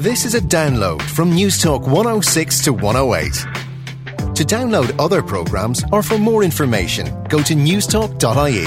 This is a download from Newstalk 106 to 108. To download other programmes or for more information, go to newstalk.ie.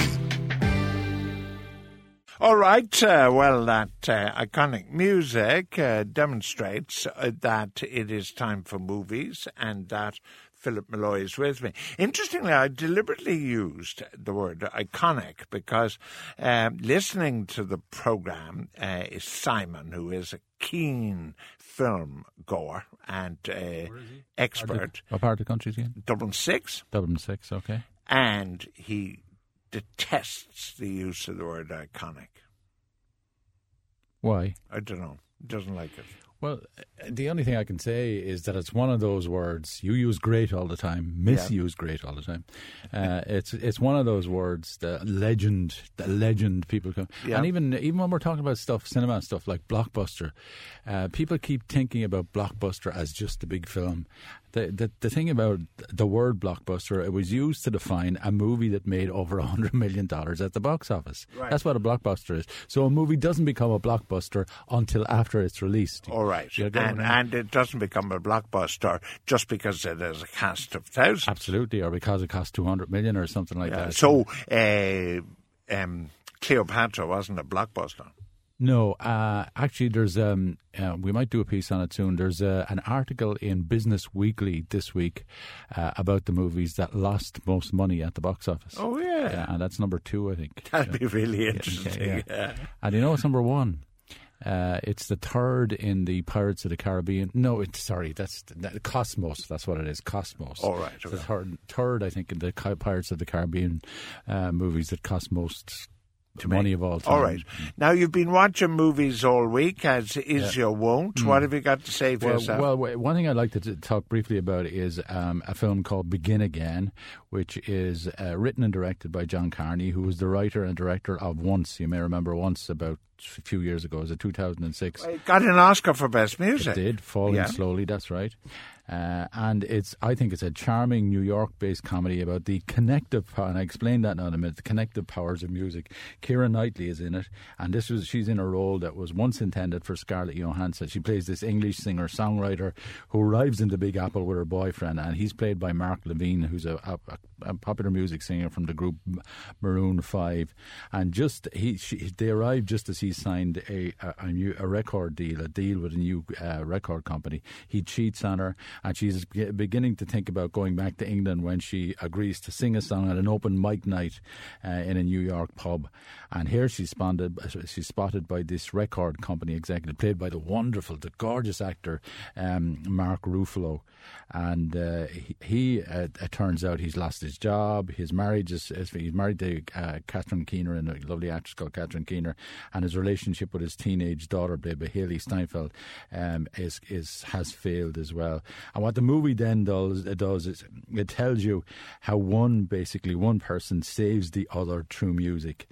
All right. Uh, well, that uh, iconic music uh, demonstrates uh, that it is time for movies and that Philip Molloy is with me. Interestingly, I deliberately used the word iconic because um, listening to the program uh, is Simon, who is a keen film goer and uh, expert. What part of the country is he in? Dublin Six, Dublin 6, okay. and he detests the use of the word iconic. Why? I don't know. Doesn't like it. Well, the only thing I can say is that it's one of those words you use great all the time, misuse great all the time. Uh, it's it's one of those words, the legend, the legend people come, Yeah. and even even when we're talking about stuff, cinema stuff like blockbuster, uh, people keep thinking about blockbuster as just the big film. The, the the thing about the word blockbuster, it was used to define a movie that made over a hundred million dollars at the box office. Right. That's what a blockbuster is. So a movie doesn't become a blockbuster until after it's released. All right. You're And, and it doesn't become a blockbuster just because it has a cast of thousands. Absolutely, or because it cost two hundred million or something like Yeah. that. So, uh, um, Cleopatra wasn't a blockbuster. no, uh, actually, there's um, uh, we might do a piece on it soon. There's uh, an article in Business Weekly this week uh, about the movies that lost most money at the box office. Oh, yeah. Yeah, and that's number two, I think. That'd be really interesting. yeah. And you know what's number one? Uh, it's the third in the Pirates of the Caribbean. No, it's sorry, that's that, Cosmos. That's what it is, Cosmos. All right, It's the third, third, I think, in the Pirates of the Caribbean uh, movies that cost most money of all time. All right. Now, you've been watching movies all week, as is your wont. What have you got to say for Mm. Well, yourself? well, one thing I'd like to t- talk briefly about is um, a film called Begin Again, which is uh, written and directed by John Carney, who was the writer and director of Once. You may remember Once about a few years ago. It was a 2006. It got an Oscar for Best Music. It did falling Yeah. slowly. That's right, uh, and it's. I think it's a charming New York-based comedy about the connective power. And I explained that in a minute. The connective powers of music. Keira Knightley is in it, and this was she's in a role that was once intended for Scarlett Johansson. She plays this English singer-songwriter who arrives in the Big Apple with her boyfriend, and he's played by Mark Levine, who's a, a, a popular music singer from the group Maroon Five, and just he she, they arrive just as he signed a a, a, new, a record deal, a deal with a new uh, record company. He cheats on her, and she's beginning to think about going back to England when she agrees to sing a song at an open mic night uh, in a New York pub. And here she's spotted, she's spotted by this record company executive, played by the wonderful, the gorgeous actor um, Mark Ruffalo. And uh, he, uh, it turns out he's lost his job. His marriage is, is he's married to uh, Catherine Keener, and a lovely actress called Catherine Keener, and his relationship with his teenage daughter, played by Hailee Steinfeld, um, is is has failed as well. And what the movie then does it does is it tells you how one basically one person saves the other through music,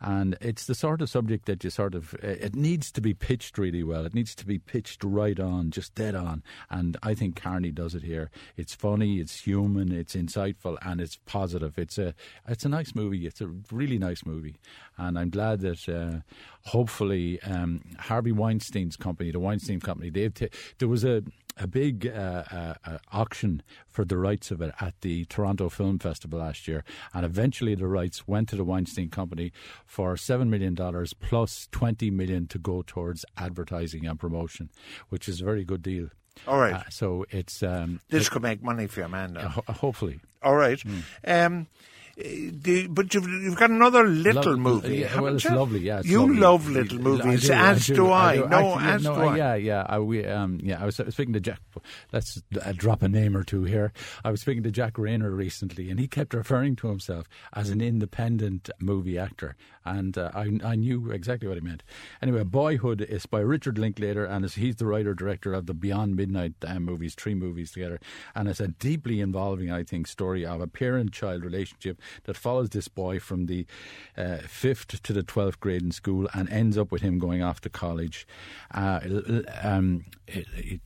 and it's the sort of subject that you sort of it needs to be pitched really well. It needs to be pitched right on, just dead on, and I think Carney does it here. It's funny, it's human, it's insightful, and it's positive. It's a it's a nice movie. It's a really nice movie, and I'm glad that uh, hopefully um, Harvey Weinstein's company, the Weinstein Company, they've ta- there was a a big uh, uh, uh, auction for the rights of it at the Toronto Film Festival last year, and eventually the rights went to the Weinstein Company for seven million dollars plus twenty million to go towards advertising and promotion, which is a very good deal. All right. Uh, so it's um, this could make money for your man, hopefully. All right. Hmm. Um, the, but you've, you've got another little Lo- movie. yeah, well, it's you? lovely. Yeah, it's you lovely. love little I movies, do, as do, I. do. No, Actually, as no, do I. Yeah, yeah. I, we, um, yeah, I was speaking to Jack. Let's uh, drop a name or two here. I was speaking to Jack Reynor recently, and he kept referring to himself as an independent movie actor, and uh, I, I knew exactly what he meant. Anyway, Boyhood is by Richard Linklater, and is- he's the writer director of the Beyond Midnight uh, movies, three movies together, and it's a deeply involving, I think, story of a parent-child relationship that follows this boy from the uh, fifth to the twelfth grade in school and ends up with him going off to college. Uh, um,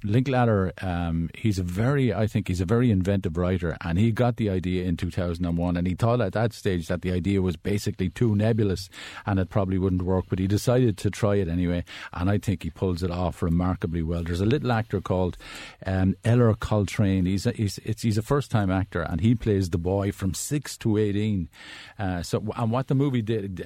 Linklater, um, he's a very, I think, he's a very inventive writer, and he got the idea in 2001, and he thought at that stage that the idea was basically too nebulous and it probably wouldn't work, but he decided to try it anyway, and I think he pulls it off remarkably well. There's a little actor called um, Ellar Coltrane. He's a, he's, he's a first time actor, and he plays the boy from six to eighteen. Uh, so, and what the movie did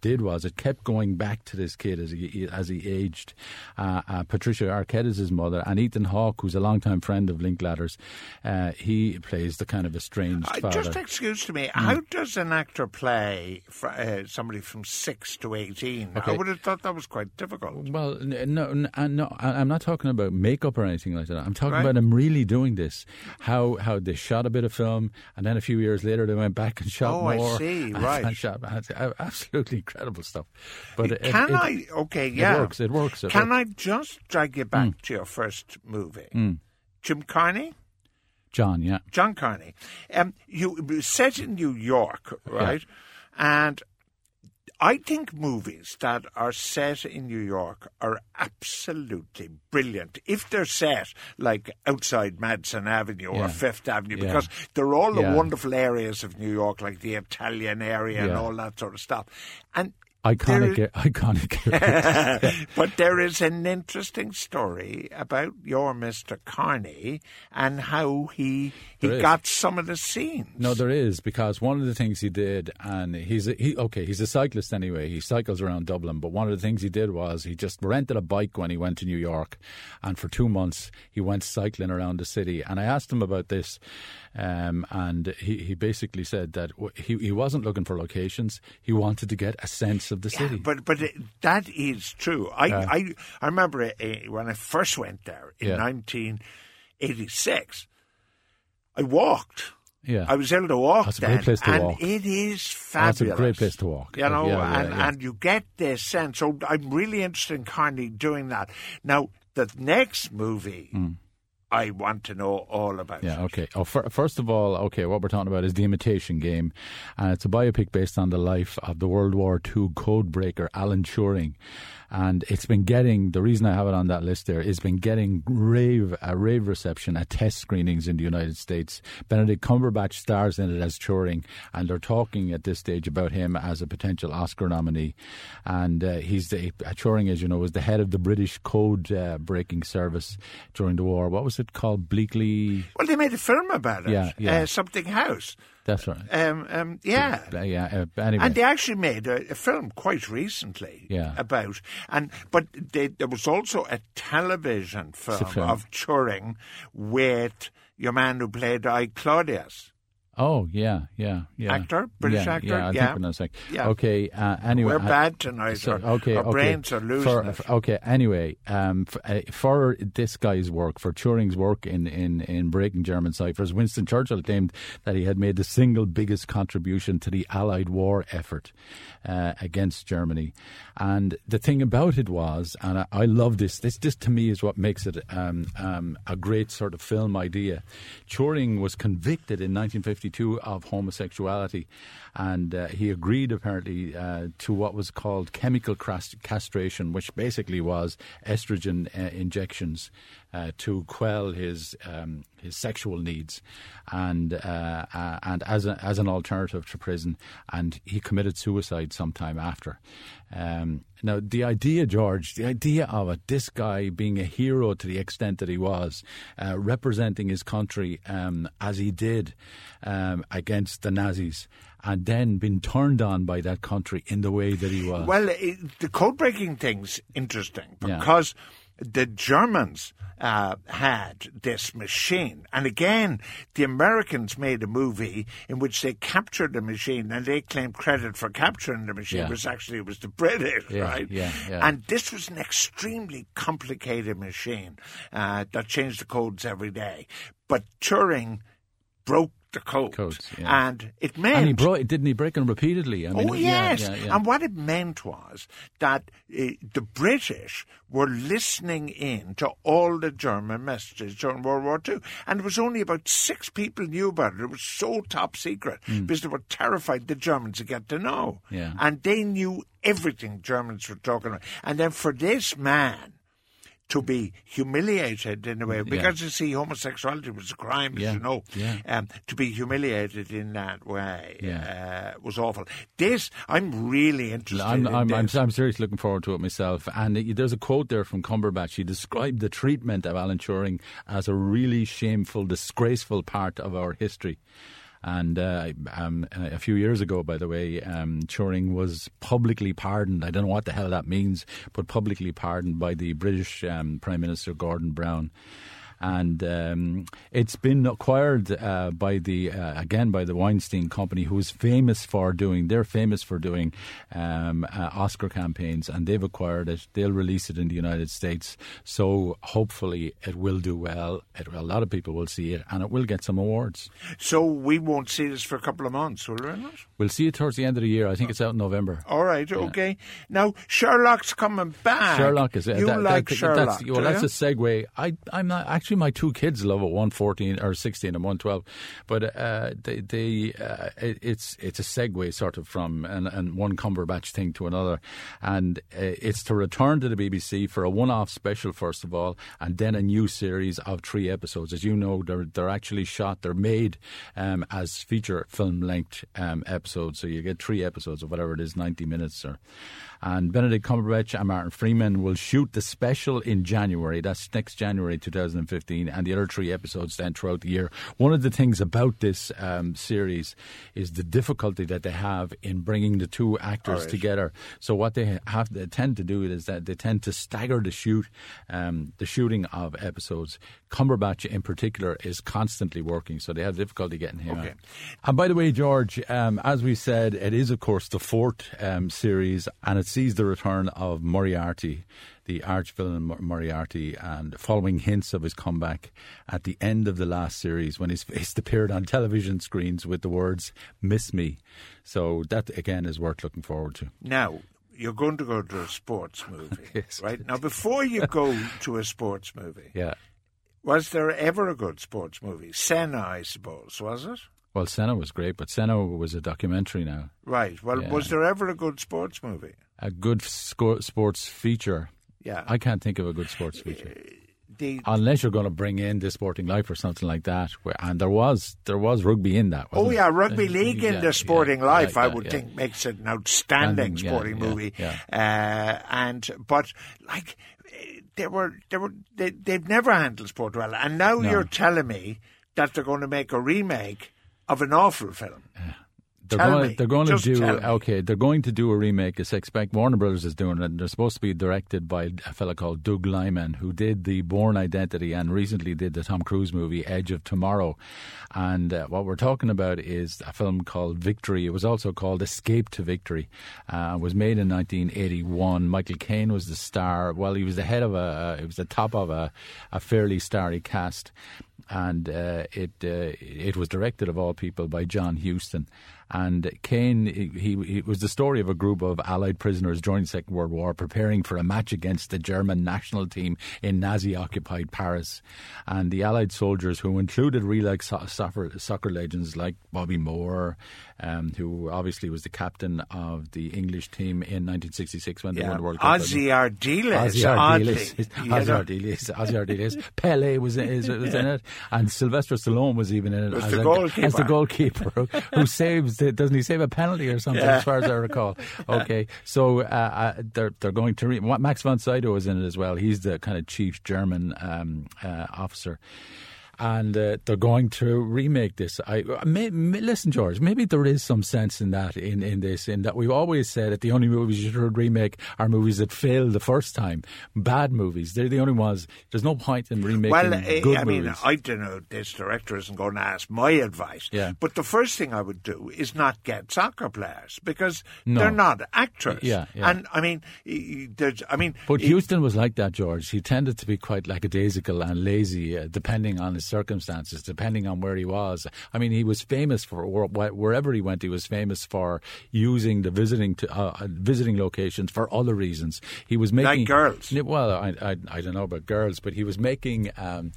did was it kept going back to this kid as he as he aged. Uh, uh, Patricia Arquette is his mother, and Ethan Hawke, who's a longtime friend of Linklater's, uh, he plays the kind of estranged uh, father. Just excuse to me, mm. how does an actor play for, uh, somebody from six to eighteen? Okay. I would have thought that was quite difficult. Well, no, no, no, I'm not talking about makeup or anything like that. I'm talking right. about him really doing this. How how they shot a bit of film, and then a few years later they went back and shot oh, more. Oh, I see. Right. And shot absolutely incredible stuff. But can it, I? Okay, yeah, it works. It works. It can works. I just drag you back mm. to your first movie, mm. Jim Carney? John, yeah, John Carney. Um, you set in New York, right? Yeah. And I think movies that are set in New York are absolutely brilliant if they're set like outside Madison Avenue yeah. or Fifth Avenue yeah. because they're all the yeah. wonderful areas of New York, like the Italian area and all that sort of stuff. And Iconic, there, iconic. but there is an interesting story about your Mr. Carney and how he he got some of the scenes. No, there is because one of the things he did, and he's a, he okay, he's a cyclist anyway. He cycles around Dublin, but one of the things he did was he just rented a bike when he went to New York, and for two months he went cycling around the city. And I asked him about this, um, and he he basically said that he he wasn't looking for locations. He wanted to get a sense of the city. Yeah, but but it, that is true. I uh, I, I remember uh, when I first went there in yeah. 1986. I walked. Yeah, I was able to walk. That's a great place to and walk. it is fabulous. That's a great place to walk. You know, yeah, yeah, and, and you get this sense. So I'm really interested in Carney doing that. Now, the next movie. Mm I want to know all about. Yeah, it. okay. Oh, for, first of all, okay, what we're talking about is the Imitation Game, and it's a biopic based on the life of the World War II codebreaker Alan Turing and it's been getting the reason I have it on that list there is been getting rave a rave reception at test screenings in the United States. Benedict Cumberbatch stars in it as Turing, and they're talking at this stage about him as a potential Oscar nominee. And uh, he's the uh, Turing, as you know, was the head of the British code uh, breaking service during the war. What was it called? Bletchley. Well, they made a film about it. Yeah, yeah. Uh, Something House. That's right. Um, um, yeah, yeah. Uh, anyway, and they actually made a, a film quite recently. Yeah. about and but they, there was also a television film, film, of Turing with your man who played I Claudius. Oh yeah, yeah, yeah. Actor, British yeah, actor. Yeah, I yeah. think like, yeah. Okay. Uh, anyway, we're bad tonight. So, okay, our okay. brains are losing for, it. Okay. Anyway, um, for, uh, for, this guy's work, for Turing's work in, in, in breaking German ciphers, Winston Churchill claimed that he had made the single biggest contribution to the Allied war effort uh, against Germany. And the thing about it was, and I, I, love this. This, this to me is what makes it um, um, a great sort of film idea. Turing was convicted in 1950 of homosexuality, and uh, he agreed apparently uh, to what was called chemical castration, which basically was estrogen uh, injections uh, to quell his um, his sexual needs, and uh, uh, and as a, as an alternative to prison, and he committed suicide sometime after. Um, now, the idea, George, the idea of it, this guy being a hero to the extent that he was, uh, representing his country um, as he did um, against the Nazis, and then been turned on by that country in the way that he was. Well, it, the code breaking thing's interesting because. Yeah the Germans uh, had this machine. And again, the Americans made a movie in which they captured the machine and they claimed credit for capturing the machine, yeah. which actually it was the British, yeah, right? Yeah, yeah. And this was an extremely complicated machine uh, that changed the codes every day. But Turing broke the codes, Codes, yeah. and it meant And he broke, didn't he break them repeatedly? I mean, oh yes, yeah, yeah. and what it meant was that uh, the British were listening in to all the German messages during World War II, and it was only about six people knew about it. It was so top secret because they were terrified the Germans would get to know. Yeah. and they knew everything Germans were talking about. And then for this man to be humiliated in a way, because you see, homosexuality was a crime, as you know. yeah. Um, to be humiliated in that way Yeah. uh, was awful. This, I'm really interested I'm, in I'm, I'm. I'm seriously looking forward to it myself. And it- there's a quote there from Cumberbatch. He described the treatment of Alan Turing as a really shameful, disgraceful part of our history. And uh, um, a few years ago, by the way, um, Turing was publicly pardoned. I don't know what the hell that means, but publicly pardoned by the British um, Prime Minister Gordon Brown and um, it's been acquired uh, by the uh, again by the Weinstein Company, who's famous for doing. They're famous for doing um, uh, Oscar campaigns, and they've acquired it. They'll release it in the United States, so hopefully it will do well. It, a lot of people will see it, and it will get some awards. So we won't see this for a couple of months, will we not? We'll see it towards the end of the year. I think it's out in November. All right, okay. Now Sherlock's coming back. Sherlock is you that- like that- Sherlock? That's, well, that's a segue. I, I'm not actually. My two kids love it. One fourteen or sixteen, and one twelve. But uh, they, they uh, it, it's it's a segue sort of from and, and one Cumberbatch thing to another, and uh, it's to return to the BBC for a one-off special first of all, and then a new series of three episodes. As you know, they're they're actually shot. They're made um, as feature film length um, episodes, so you get three episodes of whatever it is, ninety minutes or. And Benedict Cumberbatch and Martin Freeman will shoot the special in January. That's next January 2015, and the other three episodes then throughout the year. One of the things about this um, series is the difficulty that they have in bringing the two actors Alright. together. So what they have they tend to do is that they tend to stagger the shoot, um, the shooting of episodes. Cumberbatch in particular is constantly working, so they have difficulty getting him Okay. out. And by the way, George, um, as we said, it is of course the fourth um, series, and it sees the return of Moriarty, the arch villain Mor- Moriarty, and following hints of his comeback at the end of the last series when his face appeared on television screens with the words "Miss Me." So that again is worth looking forward to. Now, you're going to go to a sports movie, Yes. right? Now, before you go to a sports movie, Yeah. was there ever a good sports movie? Senna, I suppose, was it? Well, Senna was great, but Senna was a documentary now. Right. Well, Yeah. was there ever a good sports movie? A good sco- sports feature. Yeah. I can't think of a good sports feature. the, unless you're going to bring in the Sporting Life or something like that. Where, and there was there was rugby in that. Oh yeah, rugby Uh, league in yeah, the Sporting yeah, Life, I would think makes it an outstanding yeah, sporting movie. yeah. Uh, and but like they were they were they, they've never handled sport well, and now No. you're telling me that they're going to make a remake of an awful film. They're Tell going, me. they're going Just to do okay. They're going to do a remake. It's expect Warner Brothers is doing it. And they're supposed to be directed by a fella called Doug Liman, who did the Bourne Identity and recently did the Tom Cruise movie Edge of Tomorrow. And uh, what we're talking about is a film called Victory. It was also called Escape to Victory. Uh, it was made in 1981. Michael Caine was the star. Well, he was the head of a. It was the top of a, a fairly starry cast and uh, it uh, it was directed of all people by John Huston. And Caine, he, he, was the story of a group of Allied prisoners during the Second World War preparing for a match against the German national team in Nazi-occupied Paris. And the Allied soldiers, who included real soccer, soccer legends like Bobby Moore, um, who obviously was the captain of the English team in 1966 when they won the World Cup. Ossie Ardiles, Ossie. Ardiles, Ossie? Ardiles, Ossie Ardiles. Pele was, is, was in it, and Sylvester Stallone was even in it as, the a- goalkeeper. as the goalkeeper who, who saves. The, doesn't he save a penalty or something? Yeah. As far as I recall. Okay, so uh, uh, they're they're going to re- Max von Sydow is in it as well. He's the kind of chief German um, uh, officer. And uh, they're going to remake this. I may, may, listen, George. Maybe there is some sense in that. In, in this, in that we've always said that the only movies you should remake are movies that failed the first time. Bad movies. They're the only ones. There's no point in remaking Well, eh, good I mean, movies. I don't know. This director isn't going to ask my advice. Yeah. But the first thing I would do is not get soccer players because No. they're not actors. Yeah, yeah. And I mean, there's. I mean, But Huston was like that, George. He tended to be quite lackadaisical and lazy, uh, depending on his circumstances, depending on where he was. I mean, he was famous for wherever he went. He was famous for using the visiting to, uh, visiting locations for other reasons. He was making like girls. Well, I, I, I don't know about girls, but he was making. Um,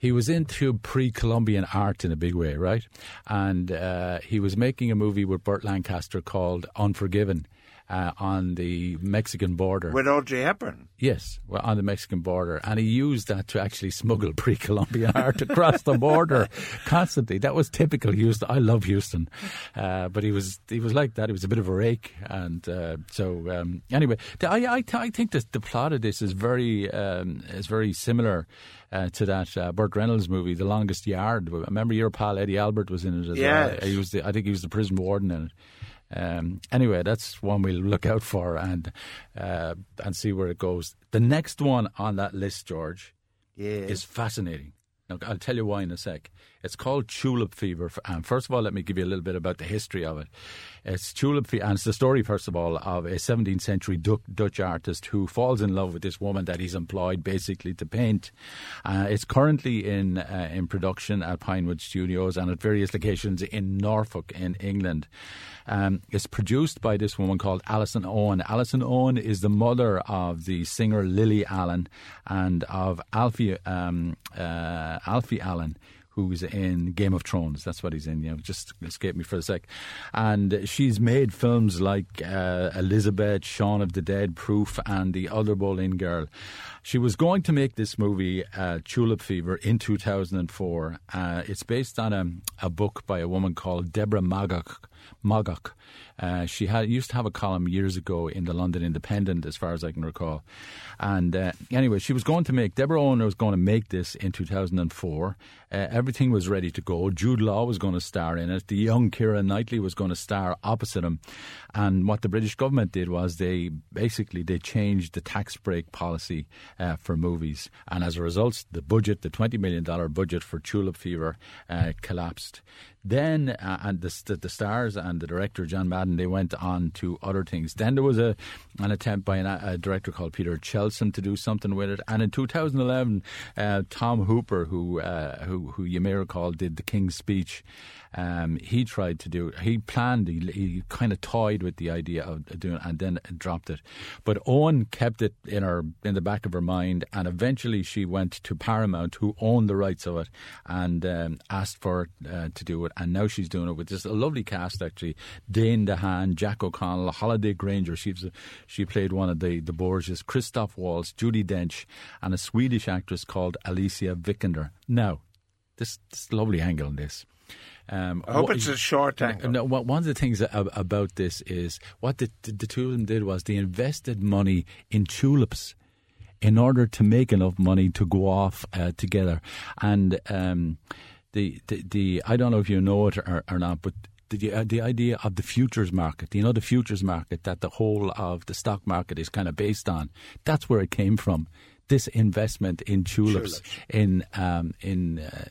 he was into pre-Columbian art in a big way, right? And uh, he was making a movie with Burt Lancaster called Unforgiven, uh, on the Mexican border. With Audrey Hepburn? Yes, well, on the Mexican border. And he used that to actually smuggle pre Columbian art across the border constantly. That was typical Huston. I love Huston. Uh, but he was he was like that. He was a bit of a rake. And uh, so, um, anyway, I, I, I think that the plot of this is very, um, is very similar. Uh, to that uh, Burt Reynolds movie, The Longest Yard. Remember your pal Eddie Albert was in it as yes. well. He was the, I think he was the prison warden in it. Um, anyway, that's one we'll look out for and uh, and see where it goes. The next one on that list, George, yes. is fascinating. Now, I'll tell you why in a sec. It's called tulip fever. And first of all, let me give you a little bit about the history of it. It's tulip fever, and it's the story, first of all, of a 17th century Dutch artist who falls in love with this woman that he's employed basically to paint. Uh, it's currently in uh, in production at Pinewood Studios and at various locations in Norfolk, in England. Um, it's produced by this woman called Alison Owen. Alison Owen is the mother of the singer Lily Allen and of Alfie um, uh, Alfie Allen who's in Game of Thrones. That's what he's in. You know, just escape me for a sec. And she's made films like uh, Elizabeth, Shaun of the Dead, Proof, and The Other Boleyn Girl. She was going to make this movie, uh, Tulip Fever, in 2004. Uh, it's based on a, a book by a woman called Deborah Moggach Moggach. Uh, she had used to have a column years ago in the London Independent, as far as I can recall. And uh, anyway, she was going to make Deborah Owen was going to make this in 2004. Uh, everything was ready to go. Jude Law was going to star in it. The young Keira Knightley was going to star opposite him. And what the British government did was they basically they changed the tax break policy uh, for movies, and as a result, the budget, the twenty million dollar budget for Tulip Fever, uh, collapsed. Then, uh, and the, the stars and the director John Madden, they went on to other things. Then there was a an attempt by an, a director called Peter Chelsom to do something with it. And in 2011, uh, Tom Hooper, who uh, who who you may recall did the King's Speech, um, he tried to do. He planned. He, he kind of toyed with the idea of doing, and then dropped it. But Owen kept it in her in the back of her mind, and eventually she went to Paramount, who owned the rights of it, and um, asked for uh, to do it. And now she's doing it with this a lovely cast actually: Dane DeHaan, Jack O'Connell, Holliday Grainger. She's she played one of the the Borgias, Christoph Waltz, Judi Dench, and a Swedish actress called Alicia Vikander. Now, this this lovely angle in this. Um, I hope what, it's a short angle. No, one of the things about this is what the, the two of them did was they invested money in tulips in order to make enough money to go off uh, together. And um, the, the the I don't know if you know it or, or not, but the uh, the idea of the futures market, you know, the futures market that the whole of the stock market is kind of based on. That's where it came from. This investment in tulips, tulips. in um, in uh,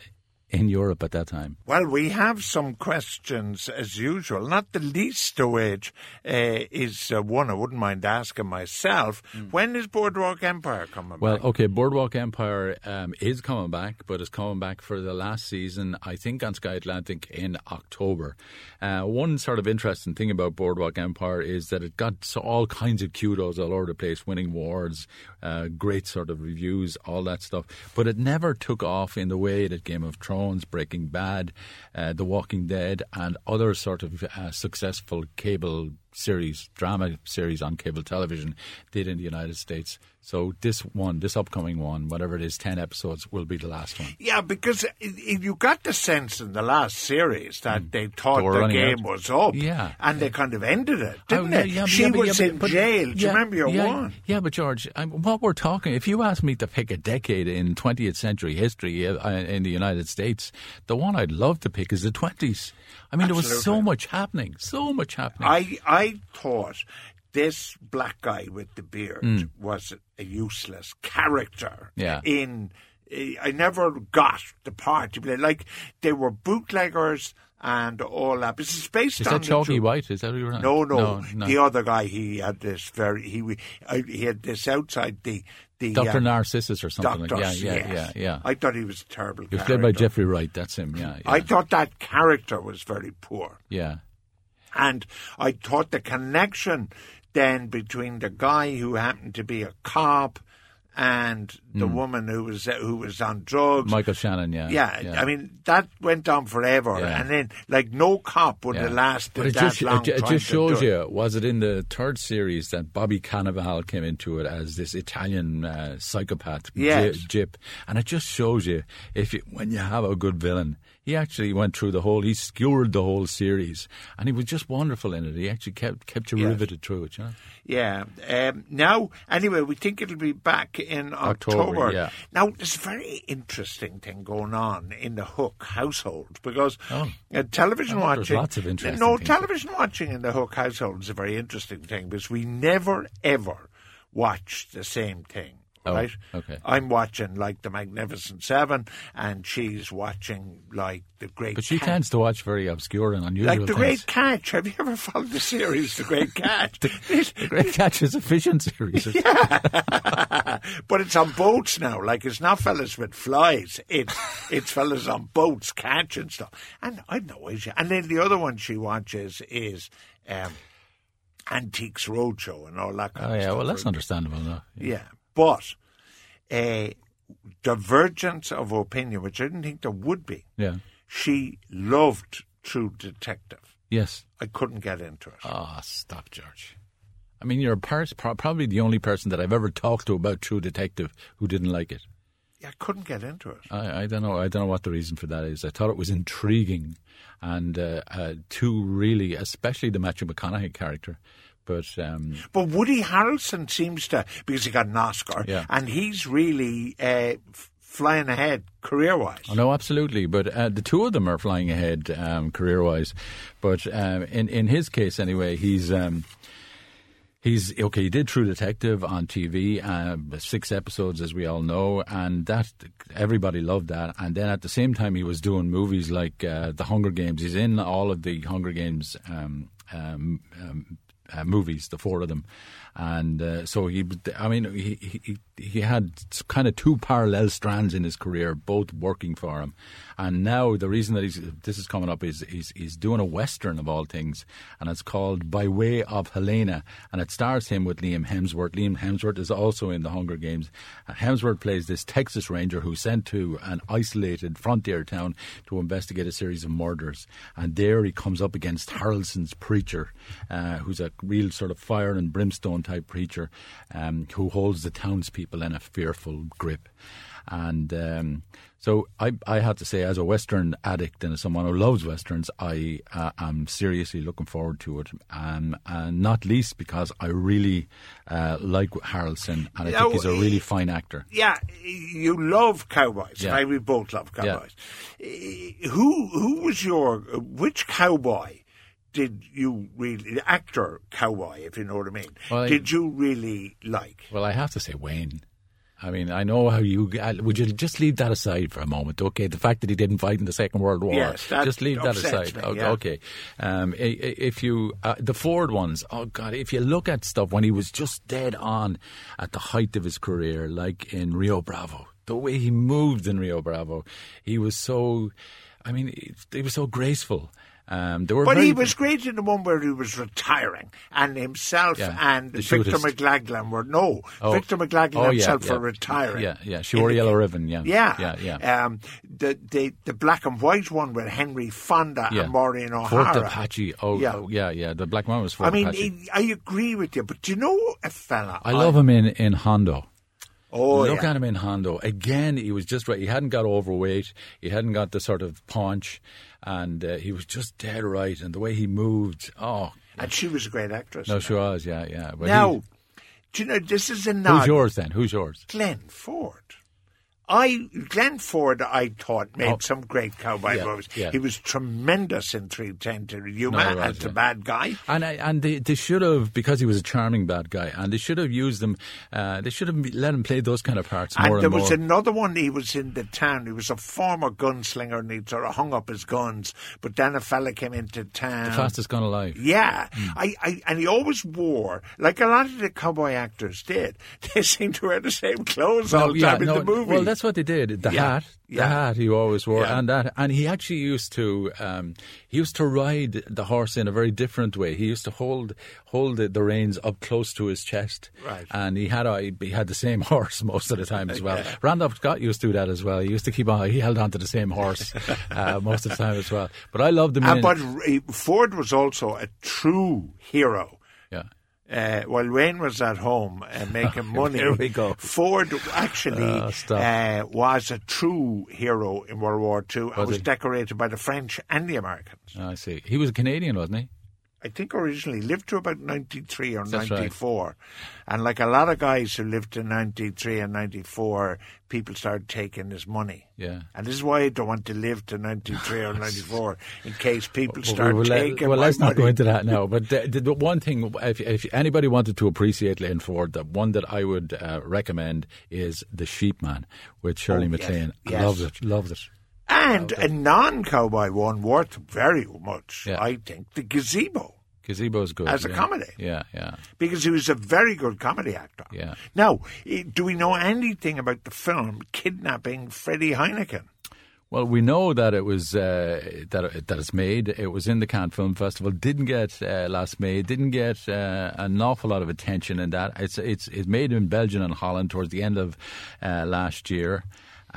in Europe at that time? Well, we have some questions as usual, not the least of which uh, is uh, one I wouldn't mind asking myself. Mm. When is Boardwalk Empire coming well, back? Well, okay, Boardwalk Empire um, is coming back, but it's coming back for the last season, I think, on Sky Atlantic in October. Uh, one sort of interesting thing about Boardwalk Empire is that it got all kinds of kudos all over the place, winning awards, uh, great sort of reviews, all that stuff, but it never took off in the way that Game of Thrones Breaking Bad, uh, The Walking Dead, and other sort of uh, successful cable series, drama series on cable television did in the United States. So this one, this upcoming one, whatever it is, 10 episodes, will be the last one. Yeah, because you got the sense in the last series that mm. they thought the game out. was up. Yeah. And they kind of ended it, didn't oh, yeah, they? Yeah, she yeah, was in but, jail. Do you remember your one? Yeah, but George, I'm, what we're talking, if you ask me to pick a decade in 20th century history uh, in the United States, the one I'd love to pick is the 20s. I mean, Absolutely. there was so much happening, so much happening. I, I thought this black guy with the beard mm. was a useless character yeah. in I never got the part to play. Like they were bootleggers and all that. This is based is on that Chalky White? Is that who you're no, no, no, no, The other guy, he had this very he he had this outside the the Doctor uh, Narcissus or something Doctor. like yeah, yeah, yes. yeah, yeah. I thought he was a terrible. He was character. played by Jeffrey Wright. That's him. Yeah, yeah. I thought that character was very poor. yeah. And I thought the connection then between the guy who happened to be a cop and the woman who was who was on drugs. Michael Shannon. Yeah, yeah, I mean that went on forever, Yeah. and then like no cop would Yeah. have lasted But it that just, long. it, it just shows you, was it in the third series that Bobby Cannavale came into it as this Italian uh, psychopath, Yes. J- Gyp? And it just shows you, if you, when you have a good villain, he actually went through the whole, he skewered the whole series, and he was just wonderful in it. He actually kept kept you Yes. riveted through it, you know? Yeah. Um, now, anyway, we think it'll be back in October, October. yeah. Now, there's a very interesting thing going on in the Hook household because Oh. uh, television watching. lots of interesting no, television watching in the Hook household is a very interesting thing because we never ever watch the same thing. Oh, right? okay. I'm watching like the Magnificent Seven, and she's watching like the Great. Catch But she Cat- tends to watch very obscure and unusual like the things. Great Catch. Have you ever followed the series, The Great Catch? The Great Catch is a fishing series. yeah, but it's on boats now. Like it's not fellas with flies. It's it's fellas on boats catching stuff. And I know it. And then the other one she watches is um, Antiques Roadshow and all that kind Oh, of yeah, stuff. well, that's understandable, though. Yeah, but a divergence of opinion, which I didn't think there would be. Yeah. She loved True Detective. Yes. I couldn't get into it. Oh, stop, George. I mean, you're a pers- probably the only person that I've ever talked to about True Detective who didn't like it. Yeah, I couldn't get into it. I, I don't know. I don't know what the reason for that is. I thought it was intriguing, and uh, uh, two really, especially the Matthew McConaughey character. But um, But Woody Harrelson seems to, because he got an Oscar, Yeah. and he's really uh, flying ahead career wise. oh, no, absolutely. But uh, the two of them are flying ahead um, career-wise. But um, in in his case, anyway, he's. Um, He's okay. He did True Detective on TV, uh, six episodes, as we all know, and that everybody loved that. And then at the same time, he was doing movies like uh, The Hunger Games. He's in all of the Hunger Games um, um, um, uh, movies, the four of them, and uh, so he. I mean, he he he had kind of two parallel strands in his career, both working for him. And now the reason that he's this is coming up is he's, he's doing a western of all things, and it's called By Way of Helena, and it stars him with Liam Hemsworth. Liam Hemsworth is also in the Hunger Games. Uh, Hemsworth plays this Texas Ranger who's sent to an isolated frontier town to investigate a series of murders, and there he comes up against Harrelson's preacher, uh, who's a real sort of fire and brimstone type preacher, um, who holds the townspeople in a fearful grip. And um, so I, I have to say, as a Western addict and as someone who loves Westerns, I uh, am seriously looking forward to it. Um, and not least because I really uh, like Harrelson and I Yeah, think he's a really fine actor. Yeah, you love cowboys. Yeah. Right? We both love cowboys. Eh, Who who was your which cowboy? Did you really the actor cowboy, if you know what I mean? Well, I- did you really like? Well, I have to say Wayne. I mean, I know how you. uh, Would you just leave that aside for a moment? Okay, the fact that he didn't fight in the Second World War. Yes, that just leave that aside. me, okay, yeah. okay. Um, if you uh, the Ford ones, oh God, if you look at stuff when he was just dead on at the height of his career, like in Rio Bravo, the way he moved in Rio Bravo, he was so. I mean, he was so graceful. Um, But he was great in the one where he was retiring, and himself Yeah, and Victor shootist. McLaglen were no. Oh. Victor McLaglen Oh, himself yeah. were retiring. Yeah, yeah. She wore a yellow ribbon. Yeah, Yeah, yeah, yeah. Um, the, the the black and white one with Henry Fonda yeah. and Maureen O'Hara. Fort Apache. Oh, Yeah. oh, yeah, yeah. The Black Man was Fort I mean, Apache. I agree with you, but do you know a fella? I love him in, in Hondo. Oh, Look yeah. at him in Hondo. Again, he was just right. He hadn't got overweight. He hadn't got the sort of paunch. And uh, he was just dead right. And the way he moved. Oh, and she was a great actress. no, she was. Yeah, yeah. But Now, do you know this is a nod? who's yours then? Who's yours? Glenn Ford. I Glenn Ford, I thought made Oh. some great cowboy Yeah, movies. yeah. He was tremendous in Three Ten to Yuma No, as yeah. bad guy. And I, and they, they should have because he was a charming bad guy, and they should have used him. Uh, they should have let him play those kind of parts more And and, there more. was another one. He was in the town. He was a former gunslinger, and he sort of hung up his guns. But then a fella came into town. the fastest gun alive. Yeah, Hmm. I, I, and he always wore like a lot of the cowboy actors did. They seemed to wear the same clothes all the time in no, the movie. Well, that's what they did. The Yeah, hat, the yeah. hat he always wore, Yeah. and that, and he actually used to, um, he used to ride the horse in a very different way. He used to hold hold the, the reins up close to his chest, Right. And he had a, he had the same horse most of the time as well. Randolph Scott used to do that as well. He used to keep on. He held on to the same horse uh, most of the time as well. But I loved him. In- but Ford was also a true hero. Uh, while Wayne was at home uh, making money, There we go. Ford actually Oh, stop. uh, was a true hero in World War II and Was decorated by the French and the Americans. I see. He was a Canadian, wasn't he? I think originally lived to about 93 or That's right. 94. And like a lot of guys who lived to 93 and 94, people started taking his money. Yeah. And this is why I don't want to live to 93 or 94, in case people start well, taking well, let's not go into that now. But the, the, the one thing, if, if anybody wanted to appreciate Lane Ford, the one that I would uh, recommend is The Sheepman with Shirley Oh, yes, MacLaine. yes. Loved it, loved it. And a non-cowboy one worth very much, Yeah. I think, the gazebo. Gazebo's good. As a yeah. comedy. Yeah, yeah. because he was a very good comedy actor. Yeah. Now, do we know anything about the film Kidnapping Freddie Heineken? Well, we know that it was uh, that it, that it's made. It was in the Cannes Film Festival. Didn't get uh, last May. Didn't get uh, an awful lot of attention in that. It's it's it's made in Belgium and Holland towards the end of uh, last year.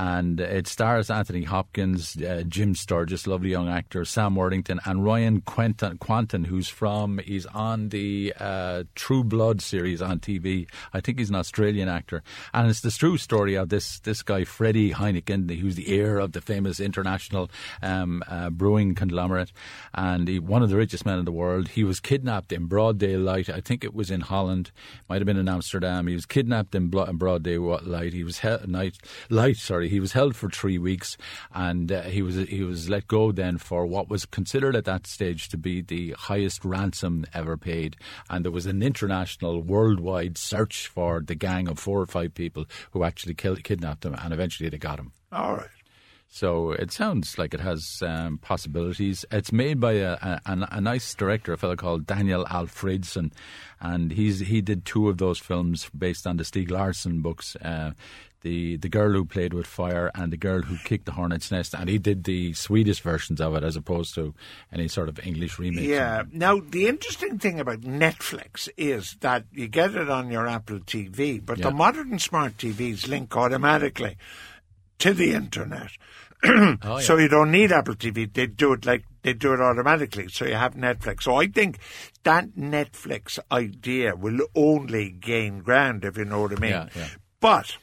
And it stars Anthony Hopkins, uh, Jim Sturgess, lovely young actor, Sam Worthington, and Ryan Kwanten, who's from, he's on the uh, True Blood series on TV. I think he's an Australian actor. And it's the true story of this, this guy, Freddie Heineken, who's the heir of the famous international um, uh, brewing conglomerate and he, one of the richest men in the world. He was kidnapped in broad daylight. I think it was in Holland, might have been in Amsterdam. He was kidnapped in, broad daylight. He was held, night, light, sorry. He was held for three weeks, and uh, he was he was let go then for what was considered at that stage to be the highest ransom ever paid. And there was an international, worldwide search for the gang of four or five people who actually killed, kidnapped him, and eventually they got him. All right. So it sounds like it has um, possibilities. It's made by a, a, a- nice director, a fellow called Daniel Alfredson, and he's he did two of those films based on the Stieg Larsson books. Uh, the the girl who played with fire and the girl who kicked the hornet's nest, and he did the Swedish versions of it as opposed to any sort of English remake. Yeah. Now, the interesting thing about Netflix is that you get it on your Apple TV, but the modern smart TVs link automatically to the internet. Oh, So you don't need Apple TV. They do it like they do it automatically. So you have Netflix. So I think that Netflix idea will only gain ground if you know what I mean. Yeah, yeah. But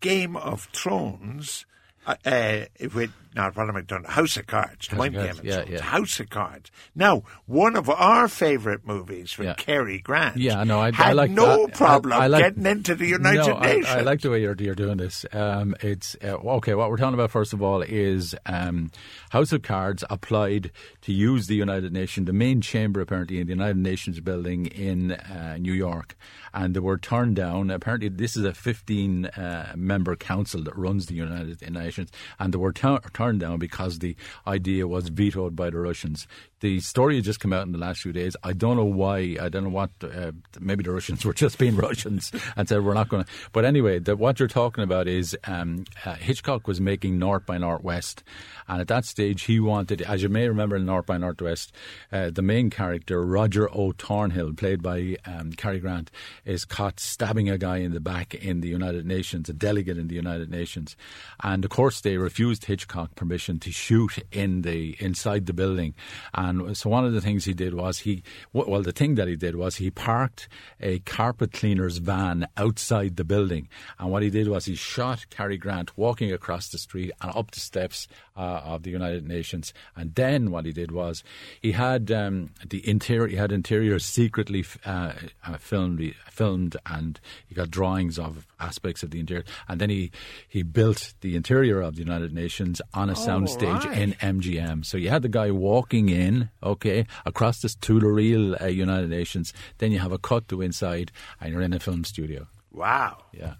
Game of Thrones, uh, uh, with not what am I doing? House of Cards. House of Cards, yeah, yeah. House of Cards. Now, one of our favourite movies with Yeah. Cary Grant. Yeah, no, I, I like no that. problem I, I like, getting into the United no, Nations. I, like the way you're, you're doing this. Um, it's uh, okay. What we're talking about first of all is um, House of Cards applied to use the United Nations, the main chamber apparently in the United Nations building in uh, New York, and they were turned down. Apparently, this is a 15 uh, member council that runs the United Nations, and they were turned down because the idea was vetoed by the Russians. The story just come out in the last few days. I don't know why. I don't know what. Uh, maybe the Russians were just being Russians and said we're not going to. But anyway, the, what you're talking about is um, uh, Hitchcock was making North by Northwest, and at that stage he wanted, as you may remember, in North by Northwest, uh, the main character Roger O'Thornhill, played by um, Cary Grant, is caught stabbing a guy in the back in the United Nations, a delegate in the United Nations, and of course they refused Hitchcock permission to shoot in the inside the building. And so one of the things he did was he, well, the thing that he did was he parked a carpet cleaner's van outside the building. And what he did was he shot Cary Grant walking across the street and up the steps uh, of the United Nations. And then what he did was he had um, the interior, he had interiors secretly uh, uh, filmed, filmed, and he got drawings of aspects of the interior. And then he he built the interior of the United Nations on a oh, soundstage right. in MGM. So you had the guy walking in, okay, across this to the real uh, United Nations. Then you have a cut to inside, and you're in a film studio. Wow. Yeah.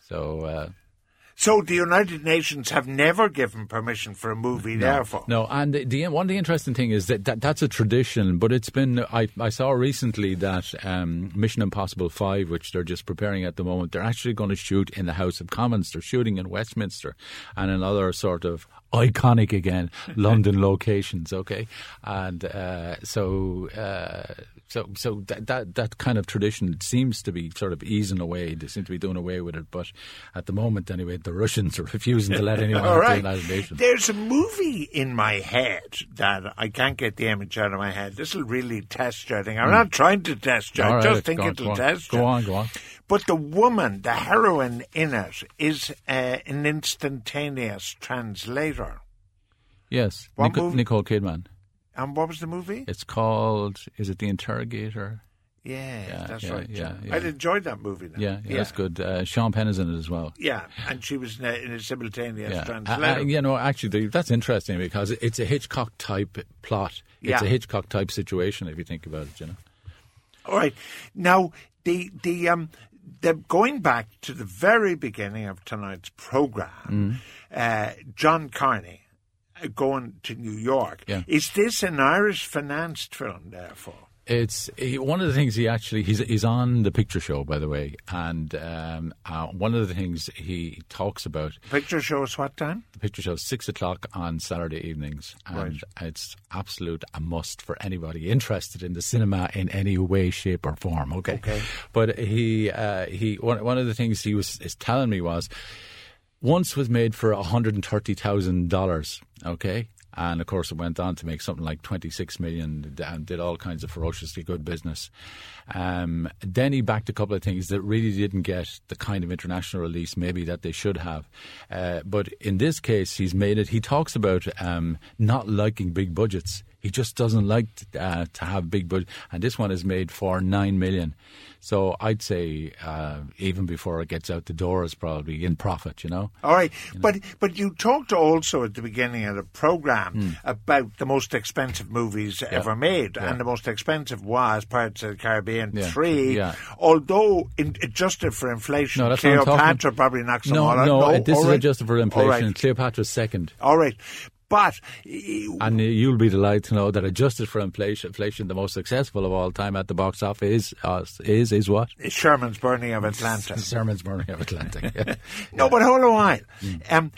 So uh, so the United Nations have never given permission for a movie, no, therefore. No, and the, the, one of the interesting thing is that, that, that's a tradition, but it's been. I, I saw recently that um, Mission Impossible Five, which they're just preparing at the moment, they're actually going to shoot in the House of Commons. They're shooting in Westminster and in other sort of iconic again London locations. Okay, and uh, so uh, so so that, that that kind of tradition seems to be sort of easing away. They seem to be doing away with it, but at the moment anyway, the Russians are refusing to let anyone All right. the United Nations. There's a movie in my head that I can't get the image out of my head. This will really test you. I think I'm mm. not trying to test you. I right, just think it'll test you. Go on, go on. But the woman, the heroine in it, is uh, an instantaneous translator. Yes, Nicole, Nicole Kidman. And what was the movie? It's called. Is it The Interrogator? Yeah, yeah that's yeah, right. Yeah, yeah, I enjoyed that movie. Yeah, yeah, that's good. Uh, Sean Penn is in it as well. Yeah, and she was in a, in a simultaneous yeah. Uh, uh, you know, actually, that's interesting because it's a Hitchcock type plot. It's a Hitchcock type situation if you think about it. You know. All right, now the the um the going back to the very beginning of tonight's program, mm. uh, John Carney going to New York. Yeah. Is this an Irish financed film, therefore? It's he, one of the things he actually he's he's on the picture show by the way, and um, uh, one of the things he talks about. Picture show is what time? The picture show is six o'clock on Saturday evenings, and right. it's absolute a must for anybody interested in the cinema in any way, shape, or form. Okay, okay. But he uh, he one one of the things he was is telling me was once was made for $130,000, okay? And of course, it went on to make something like 26 million and did all kinds of ferociously good business. Um, then he backed a couple of things that really didn't get the kind of international release maybe that they should have. Uh, but in this case, he's made it. He talks about um, not liking big budgets. He just doesn't like uh, to have big budget. And this one is made for 9 million. So I'd say uh, even before it gets out the door, it's probably in profit. You know. All right, you but know? but you talked also at the beginning of the program mm. about the most expensive movies yeah. ever made, yeah. and the most expensive was Pirates of the Caribbean yeah. three. Yeah. Although in, adjusted for inflation, no, Cleopatra probably knocks no, them all out. No, no, this is adjusted for inflation. Right. Cleopatra's second. All right, but and you'll be delighted to know that adjusted for inflation, inflation, the most successful of all time at the box office is uh, is is what Sherman's Burning of Atlanta. Sherman's Burning of Atlanta. Yeah. no, yeah. but hold on. while. Mm. Um,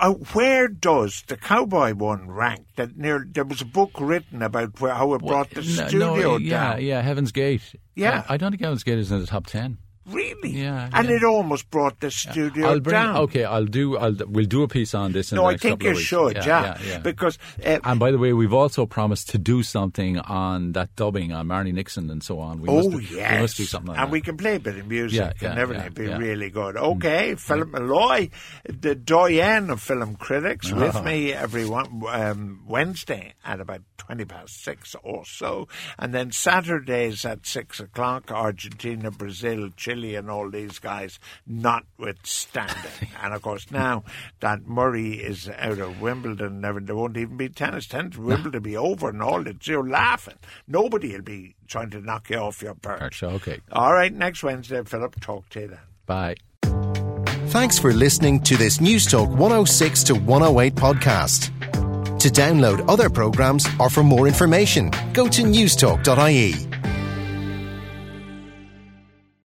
uh, where does the cowboy one rank? That near there was a book written about where, how it brought the no, studio no, yeah, down. Yeah, Heaven's Gate. Yeah, I, I don't think Heaven's Gate is in the top ten. Really? Yeah. And yeah. it almost brought the studio I'll bring, down. Okay, I'll do. I'll we'll do a piece on this. no, I think you should. Yeah, yeah, because. Uh, and by the way, we've also promised to do something on that dubbing on Marni Nixon and so on. We oh must, yes, we must do something, like and that. we can play a bit of music yeah, and everything. Yeah, be really good. Okay, mm. Philip Molloy, the doyen of film critics, with Uh-huh. me every one, um, Wednesday at about twenty past six or so, and then Saturdays at six o'clock. Argentina, Brazil, Chile, and all these guys notwithstanding. and of course, now that Murray is out of Wimbledon, never, there won't even be tennis. Tennis, Wimbledon will be over and all that. You're laughing. Nobody will be trying to knock you off your perch. Okay. All right, next Wednesday, Philip, talk to you then. Bye. Thanks for listening to this News Talk 106 to 108 podcast. To download other programs or for more information, go to newstalk.ie.